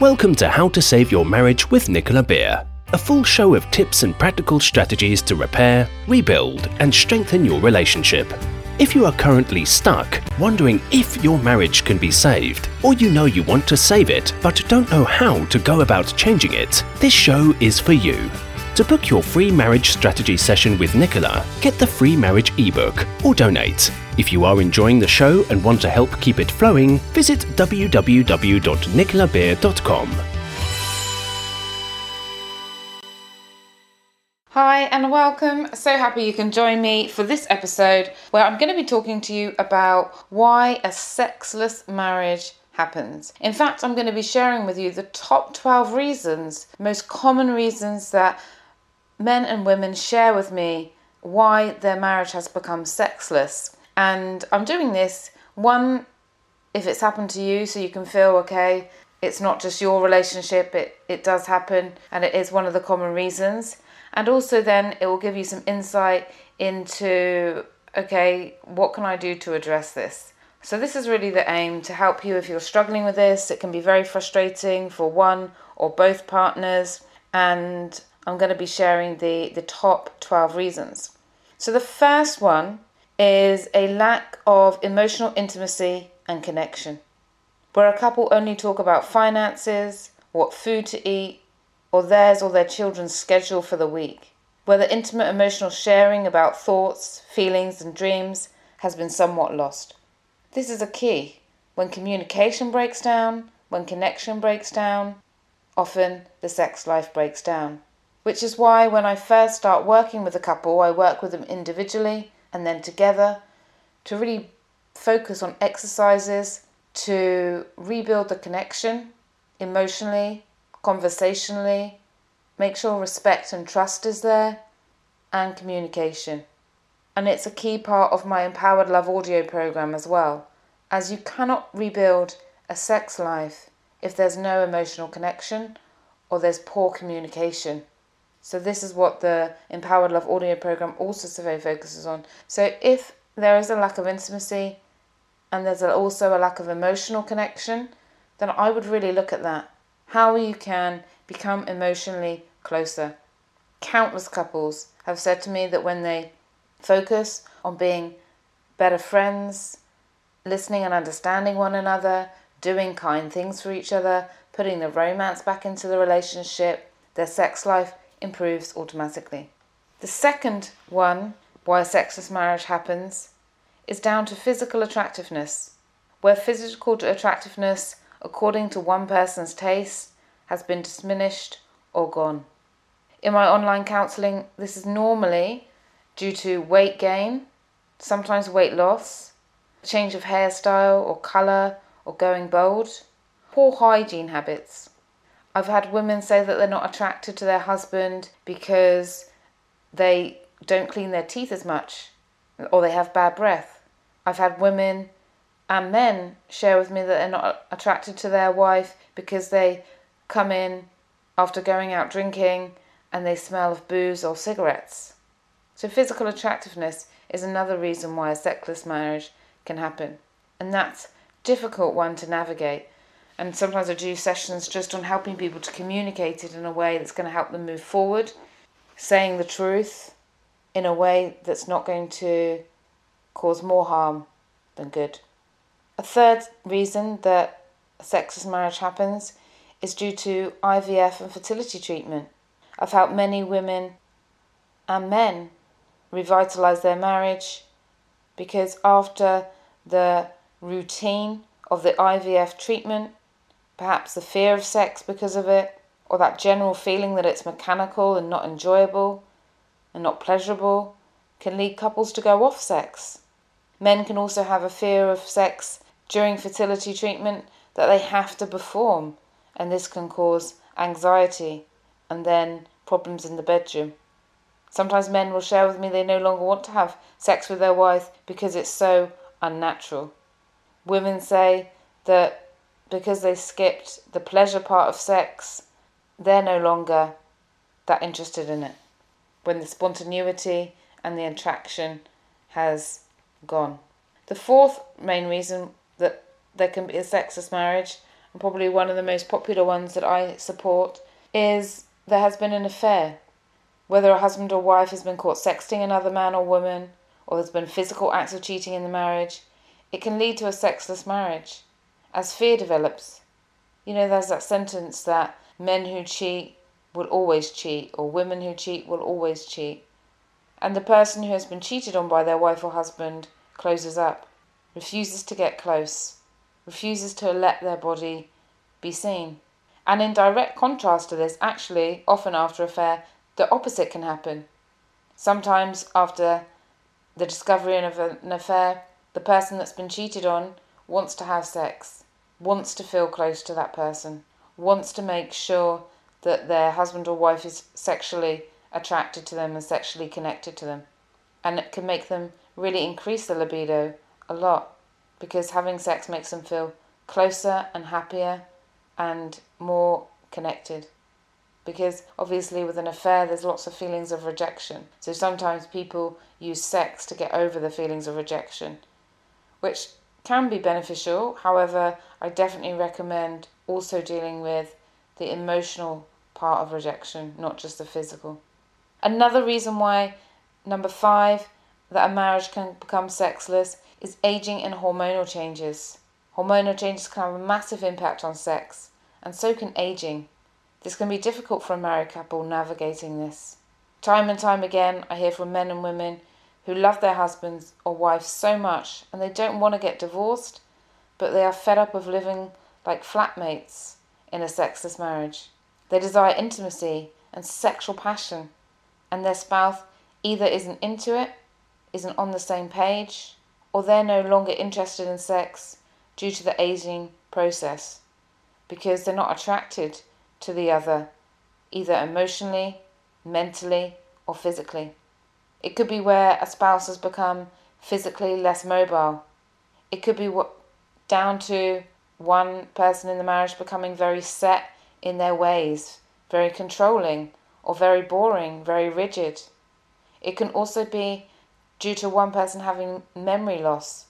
Welcome to How to Save Your Marriage with Nicola Beer, a full show of tips and practical strategies to repair, rebuild, and strengthen your relationship. If you are currently stuck, wondering if your marriage can be saved, or you know you want to save it but don't know how to go about changing it, this show is for you. To book your free marriage strategy session with Nicola, get the free marriage ebook or donate. If you are enjoying the show and want to help keep it flowing, visit www.nicolabeer.com. Hi and welcome. So happy you can join me for this episode where I'm going to be talking to you about why a sexless marriage happens. In fact, I'm going to be sharing with you the top 12 reasons, most common reasons that men and women share with me why their marriage has become sexless. And I'm doing this, one, if it's happened to you, so you can feel okay, it's not just your relationship, it, it does happen, and it is one of the common reasons. And also, then it will give you some insight into okay, what can I do to address this? So, this is really the aim to help you if you're struggling with this. It can be very frustrating for one or both partners, and I'm going to be sharing the, the top 12 reasons. So, the first one is a lack of emotional intimacy and connection, where a couple only talk about finances, what food to eat, or theirs or their children's schedule for the week, where the intimate emotional sharing about thoughts, feelings, and dreams has been somewhat lost. This is a key. When communication breaks down, when connection breaks down, often the sex life breaks down. Which is why when I first start working with a couple, I work with them individually and then together to really focus on exercises to rebuild the connection emotionally, conversationally, make sure respect and trust is there, and communication. And it's a key part of my Empowered Love audio program as well, as you cannot rebuild a sex life if there's no emotional connection or there's poor communication. So this is what the Empowered Love audio program also focuses on. So if there is a lack of intimacy and there's also a lack of emotional connection, then I would really look at that. How you can become emotionally closer. Countless couples have said to me that when they focus on being better friends, listening and understanding one another, doing kind things for each other, putting the romance back into the relationship, their sex life improves automatically. The second one, why a sexless marriage happens, is down to physical attractiveness, where physical attractiveness, according to one person's taste, has been diminished or gone. In my online counselling, this is normally due to weight gain, sometimes weight loss, change of hairstyle or colour or going bald, poor hygiene habits, I've had women say that they're not attracted to their husband because they don't clean their teeth as much or they have bad breath. I've had women and men share with me that they're not attracted to their wife because they come in after going out drinking and they smell of booze or cigarettes. So, physical attractiveness is another reason why a sexless marriage can happen, and that's a difficult one to navigate and sometimes I do sessions just on helping people to communicate it in a way that's going to help them move forward, saying the truth in a way that's not going to cause more harm than good. A third reason that a sexless marriage happens is due to IVF and fertility treatment. I've helped many women and men revitalize their marriage because after the routine of the IVF treatment, perhaps the fear of sex because of it, or that general feeling that it's mechanical and not enjoyable and not pleasurable, can lead couples to go off sex. Men can also have a fear of sex during fertility treatment that they have to perform, and this can cause anxiety and then problems in the bedroom. Sometimes men will share with me they no longer want to have sex with their wife because it's so unnatural. Women say that because they skipped the pleasure part of sex, they're no longer that interested in it. When the spontaneity and the attraction has gone. The fourth main reason that there can be a sexless marriage, and probably one of the most popular ones that I support, is there has been an affair. Whether a husband or wife has been caught sexting another man or woman, or there's been physical acts of cheating in the marriage, it can lead to a sexless marriage as fear develops. You know, there's that sentence that men who cheat will always cheat, or women who cheat will always cheat. And the person who has been cheated on by their wife or husband closes up, refuses to get close, refuses to let their body be seen. And in direct contrast to this, actually, often after affair, the opposite can happen. Sometimes after the discovery of an affair, the person that's been cheated on wants to have sex, wants to feel close to that person, wants to make sure that their husband or wife is sexually attracted to them and sexually connected to them. And it can make them really increase the libido a lot because having sex makes them feel closer and happier and more connected. Because obviously, with an affair, there's lots of feelings of rejection. So sometimes people use sex to get over the feelings of rejection, which can be beneficial. However, I definitely recommend also dealing with the emotional part of rejection, not just the physical. Another reason why, number five, that a marriage can become sexless is aging and hormonal changes. Hormonal changes can have a massive impact on sex, and so can aging. This can be difficult for a married couple navigating this. Time and time again, I hear from men and women who love their husbands or wives so much and they don't want to get divorced, but they are fed up of living like flatmates in a sexless marriage. They desire intimacy and sexual passion and their spouse either isn't into it, isn't on the same page, or they're no longer interested in sex due to the aging process because they're not attracted to the other, either emotionally, mentally, or physically. It could be where a spouse has become physically less mobile. It could be what, down to one person in the marriage becoming very set in their ways, very controlling, or very boring, very rigid. It can also be due to one person having memory loss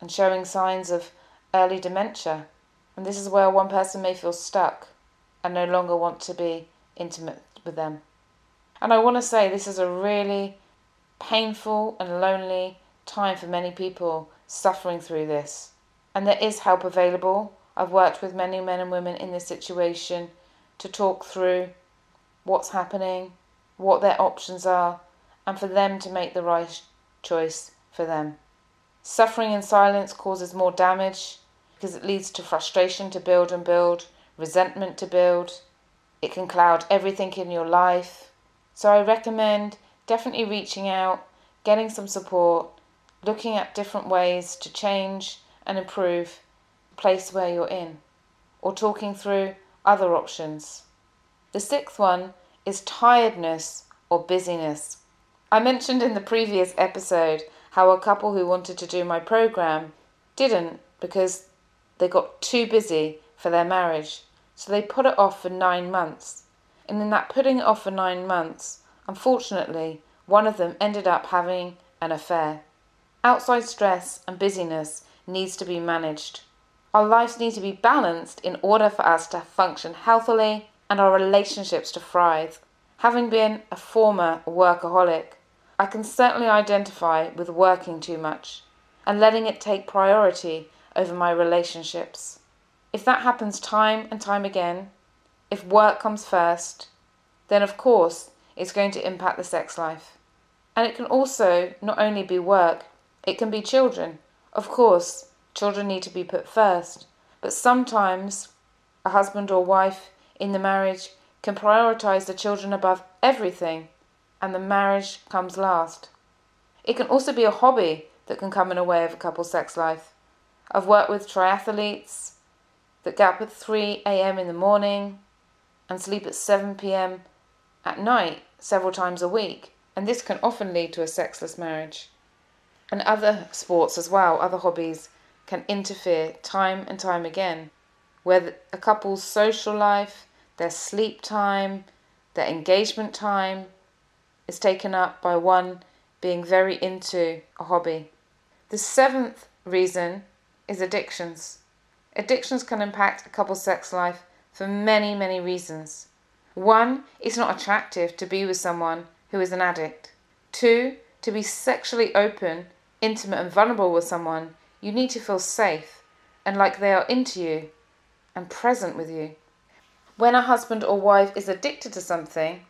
and showing signs of early dementia. And this is where one person may feel stuck and no longer want to be intimate with them. And I want to say this is a really painful and lonely time for many people suffering through this. And there is help available. I've worked with many men and women in this situation to talk through what's happening, what their options are, and for them to make the right choice for them. Suffering in silence causes more damage because it leads to frustration to build and build, resentment to build. It can cloud everything in your life. So I recommend definitely reaching out, getting some support, looking at different ways to change and improve the place where you're in, or talking through other options. The sixth one is tiredness or busyness. I mentioned in the previous episode how a couple who wanted to do my program didn't because they got too busy for their marriage. So they put it off for nine months. And in that putting it off for nine months, unfortunately, one of them ended up having an affair. Outside stress and busyness needs to be managed. Our lives need to be balanced in order for us to function healthily and our relationships to thrive. Having been a former workaholic, I can certainly identify with working too much and letting it take priority over my relationships. If that happens time and time again, if work comes first, then of course it's going to impact the sex life. And it can also not only be work, it can be children. Of course, children need to be put first, but sometimes a husband or wife in the marriage can prioritize the children above everything, and the marriage comes last. It can also be a hobby that can come in the way of a couple's sex life. I've worked with triathletes that get up at 3 a.m. in the morning and sleep at 7 p.m. at night several times a week, and this can often lead to a sexless marriage. And other sports as well, other hobbies, can interfere time and time again, where a couple's social life their sleep time, their engagement time is taken up by one being very into a hobby. The seventh reason is addictions. Addictions can impact a couple's sex life for many, many reasons. One, it's not attractive to be with someone who is an addict. Two, to be sexually open, intimate, and vulnerable with someone, you need to feel safe and like they are into you and present with you. When a husband or wife is addicted to something,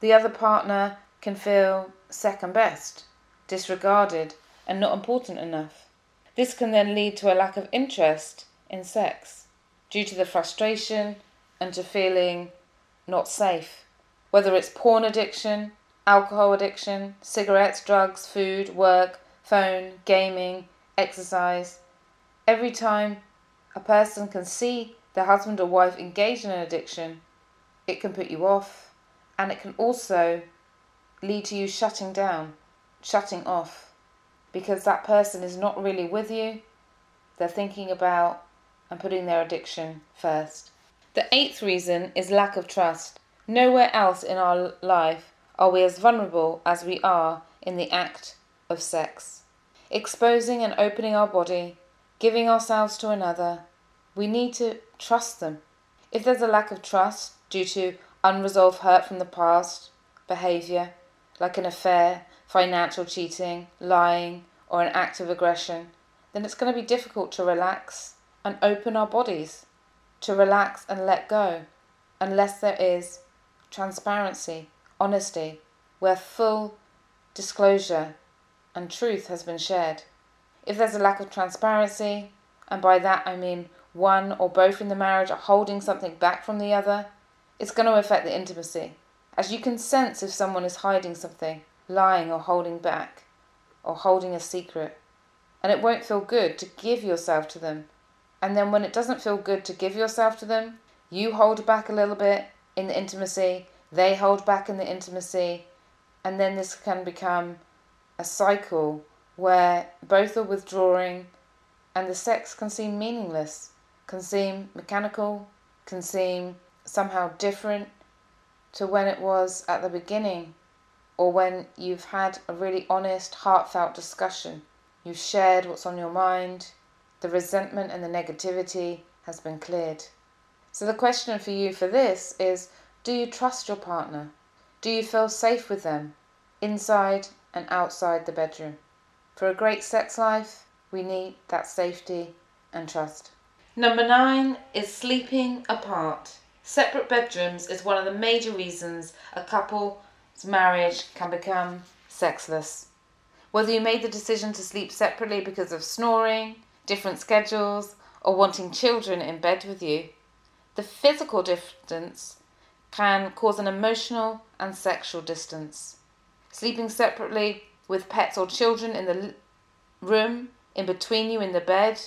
the other partner can feel second best, disregarded, and not important enough. This can then lead to a lack of interest in sex due to the frustration and to feeling not safe. Whether it's porn addiction, alcohol addiction, cigarettes, drugs, food, work, phone, gaming, exercise. Every time a person can see their husband or wife engaged in an addiction, it can put you off and it can also lead to you shutting down, shutting off, because that person is not really with you. They're thinking about and putting their addiction first. The eighth reason is lack of trust. Nowhere else in our life are we as vulnerable as we are in the act of sex. Exposing and opening our body, giving ourselves to another, we need to trust them. If there's a lack of trust due to unresolved hurt from the past, behaviour, like an affair, financial cheating, lying, or an act of aggression, then it's going to be difficult to relax and open our bodies, to relax and let go, unless there is transparency honesty, where full disclosure and truth has been shared. If there's a lack of transparency, and by that I mean one or both in the marriage are holding something back from the other, it's going to affect the intimacy. As you can sense if someone is hiding something, lying or holding back, or holding a secret. And it won't feel good to give yourself to them. And then when it doesn't feel good to give yourself to them, you hold back a little bit in the intimacy they hold back in the intimacy, and then this can become a cycle where both are withdrawing and the sex can seem meaningless, can seem mechanical, can seem somehow different to when it was at the beginning or when you've had a really honest, heartfelt discussion. You've shared what's on your mind, the resentment and the negativity has been cleared. So, the question for you for this is do you trust your partner? Do you feel safe with them, inside and outside the bedroom? For a great sex life, we need that safety and trust. Number nine is sleeping apart. Separate bedrooms is one of the major reasons a couple's marriage can become sexless. Whether you made the decision to sleep separately because of snoring, different schedules, or wanting children in bed with you, the physical distance can cause an emotional and sexual distance. Sleeping separately with pets or children in the room, in between you in the bed,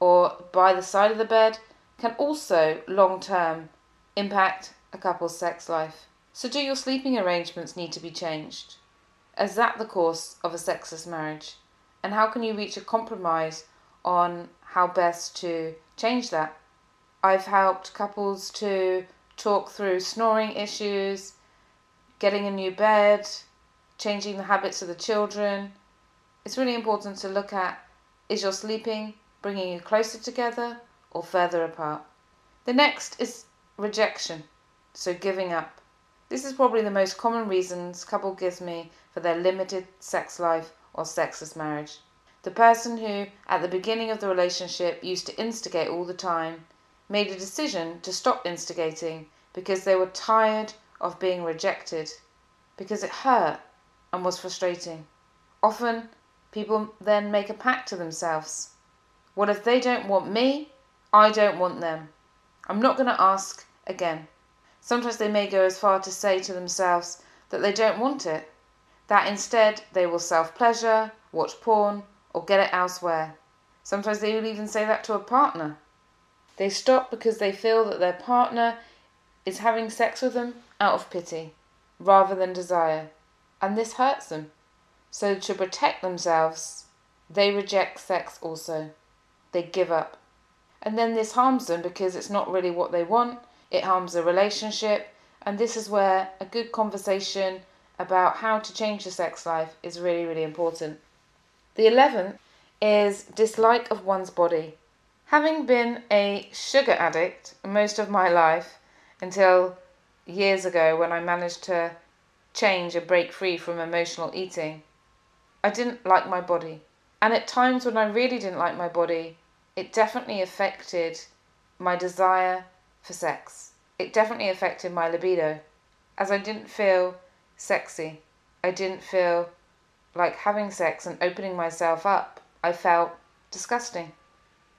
or by the side of the bed can also long term impact a couple's sex life. So, do your sleeping arrangements need to be changed? Is that the course of a sexless marriage? And how can you reach a compromise on how best to change that? I've helped couples to talk through snoring issues, getting a new bed, changing the habits of the children. It's really important to look at is your sleeping bringing you closer together or further apart? The next is rejection, so giving up. This is probably the most common reasons couple gives me for their limited sex life or sexless marriage. The person who, at the beginning of the relationship, used to instigate all the time made a decision to stop instigating because they were tired of being rejected, because it hurt and was frustrating. Often, people then make a pact to themselves. Well, if they don't want me, I don't want them. I'm not going to ask again. Sometimes they may go as far to say to themselves that they don't want it, that instead they will self pleasure, watch porn, or get it elsewhere. Sometimes they will even say that to a partner. They stop because they feel that their partner is having sex with them out of pity rather than desire, and this hurts them. So, to protect themselves, they reject sex also. They give up. And then this harms them because it's not really what they want, it harms the relationship, and this is where a good conversation about how to change the sex life is really, really important. The 11th is dislike of one's body. Having been a sugar addict most of my life until years ago when I managed to change and break free from emotional eating, I didn't like my body. And at times when I really didn't like my body, it definitely affected my desire for sex. It definitely affected my libido, as I didn't feel sexy. I didn't feel like having sex and opening myself up. I felt disgusting.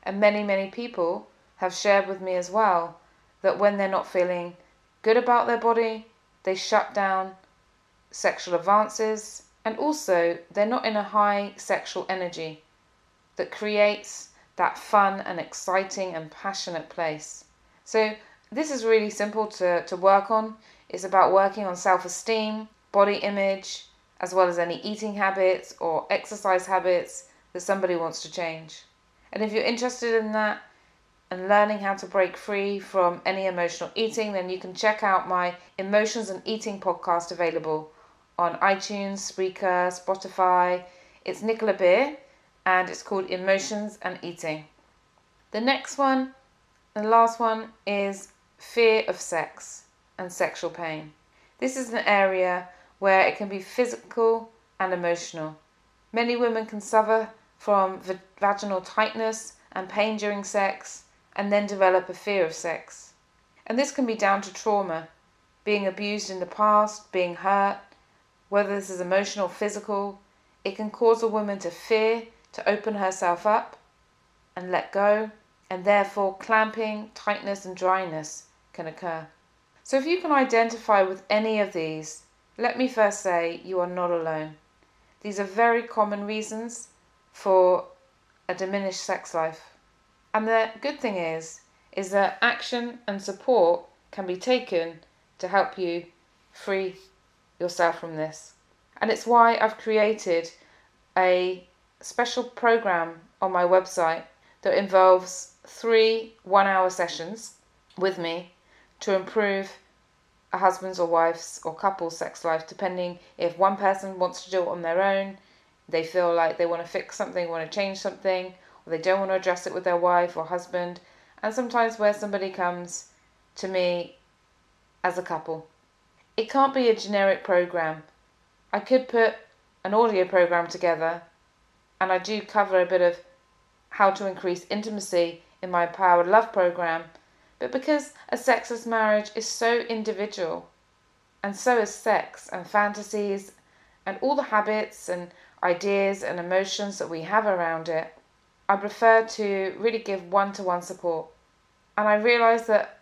And many, many people have shared with me as well that when they're not feeling good about their body, they shut down sexual advances, and also they're not in a high sexual energy that creates that fun and exciting and passionate place. So, this is really simple to, to work on. It's about working on self esteem, body image, as well as any eating habits or exercise habits that somebody wants to change. And if you're interested in that and learning how to break free from any emotional eating, then you can check out my Emotions and Eating podcast available on iTunes, Spreaker, Spotify. It's Nicola Beer and it's called Emotions and Eating. The next one, the last one, is fear of sex and sexual pain. This is an area where it can be physical and emotional. Many women can suffer from vaginal tightness and pain during sex and then develop a fear of sex. And this can be down to trauma, being abused in the past, being hurt, whether this is emotional physical. It can cause a woman to fear to open herself up and let go, and therefore clamping, tightness, and dryness can occur. So, if you can identify with any of these, let me first say you are not alone. These are very common reasons for a diminished sex life. And the good thing is, is that action and support can be taken to help you free yourself from this. And it's why I've created a special program on my website that involves three one hour sessions with me to improve a husband's or wife's or couple's sex life, depending if one person wants to do it on their own, they feel like they want to fix something, want to change something, or they don't want to address it with their wife or husband, and sometimes where somebody comes to me as a couple. It can't be a generic program. I could put an audio program together, and I do cover a bit of how to increase intimacy in my Empowered Love program, but because a sexless marriage is so individual, and so is sex and fantasies and all the habits and ideas and emotions that we have around it, I prefer to really give one to one support. And I realize that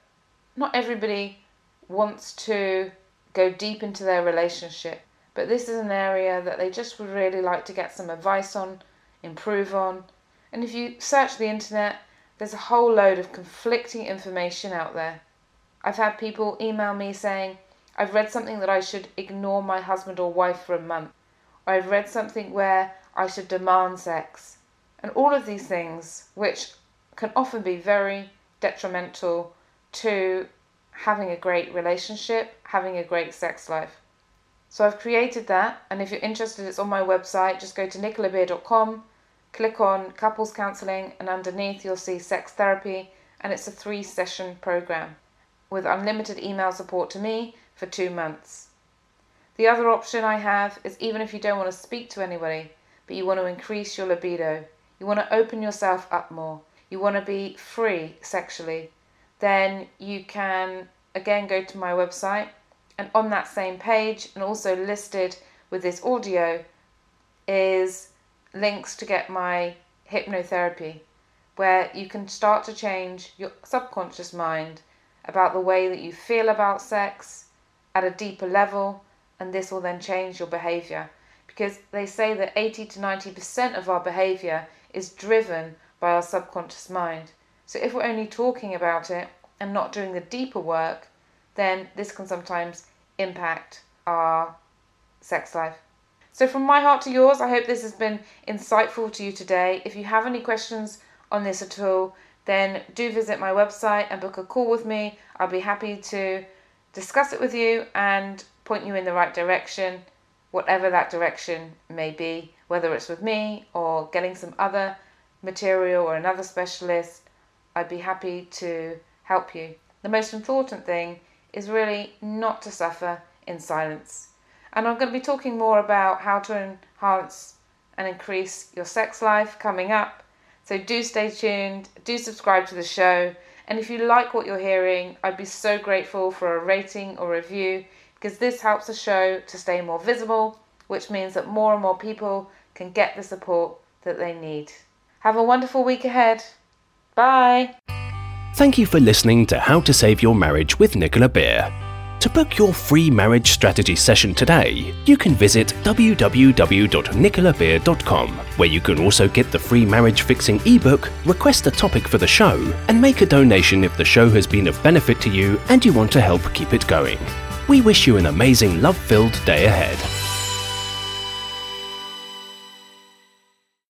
not everybody wants to go deep into their relationship, but this is an area that they just would really like to get some advice on, improve on. And if you search the internet, there's a whole load of conflicting information out there. I've had people email me saying, I've read something that I should ignore my husband or wife for a month. or I've read something where I should demand sex. And all of these things, which can often be very detrimental to having a great relationship, having a great sex life. So I've created that, and if you're interested, it's on my website. Just go to nicolabeer.com, click on couples counseling, and underneath you'll see sex therapy, and it's a three session program with unlimited email support to me for two months. The other option I have is even if you don't want to speak to anybody, but you want to increase your libido, you want to open yourself up more, you want to be free sexually, then you can again go to my website and on that same page and also listed with this audio is links to get my hypnotherapy where you can start to change your subconscious mind about the way that you feel about sex at a deeper level and this will then change your behavior because they say that 80 to 90% of our behavior is driven by our subconscious mind. So if we're only talking about it and not doing the deeper work, then this can sometimes impact our sex life. So, from my heart to yours, I hope this has been insightful to you today. If you have any questions on this at all, then do visit my website and book a call with me. I'll be happy to discuss it with you and point you in the right direction, whatever that direction may be, whether it's with me or getting some other material or another specialist I'd be happy to help you. The most important thing is really not to suffer in silence. And I'm going to be talking more about how to enhance and increase your sex life coming up. So do stay tuned, do subscribe to the show. And if you like what you're hearing, I'd be so grateful for a rating or review because this helps the show to stay more visible, which means that more and more people can get the support that they need. Have a wonderful week ahead. Bye. Thank you for listening to How to Save Your Marriage with Nicola Beer. To book your free marriage strategy session today, you can visit www.nicolabeer.com, where you can also get the free marriage fixing ebook, request a topic for the show, and make a donation if the show has been of benefit to you and you want to help keep it going. We wish you an amazing love filled day ahead.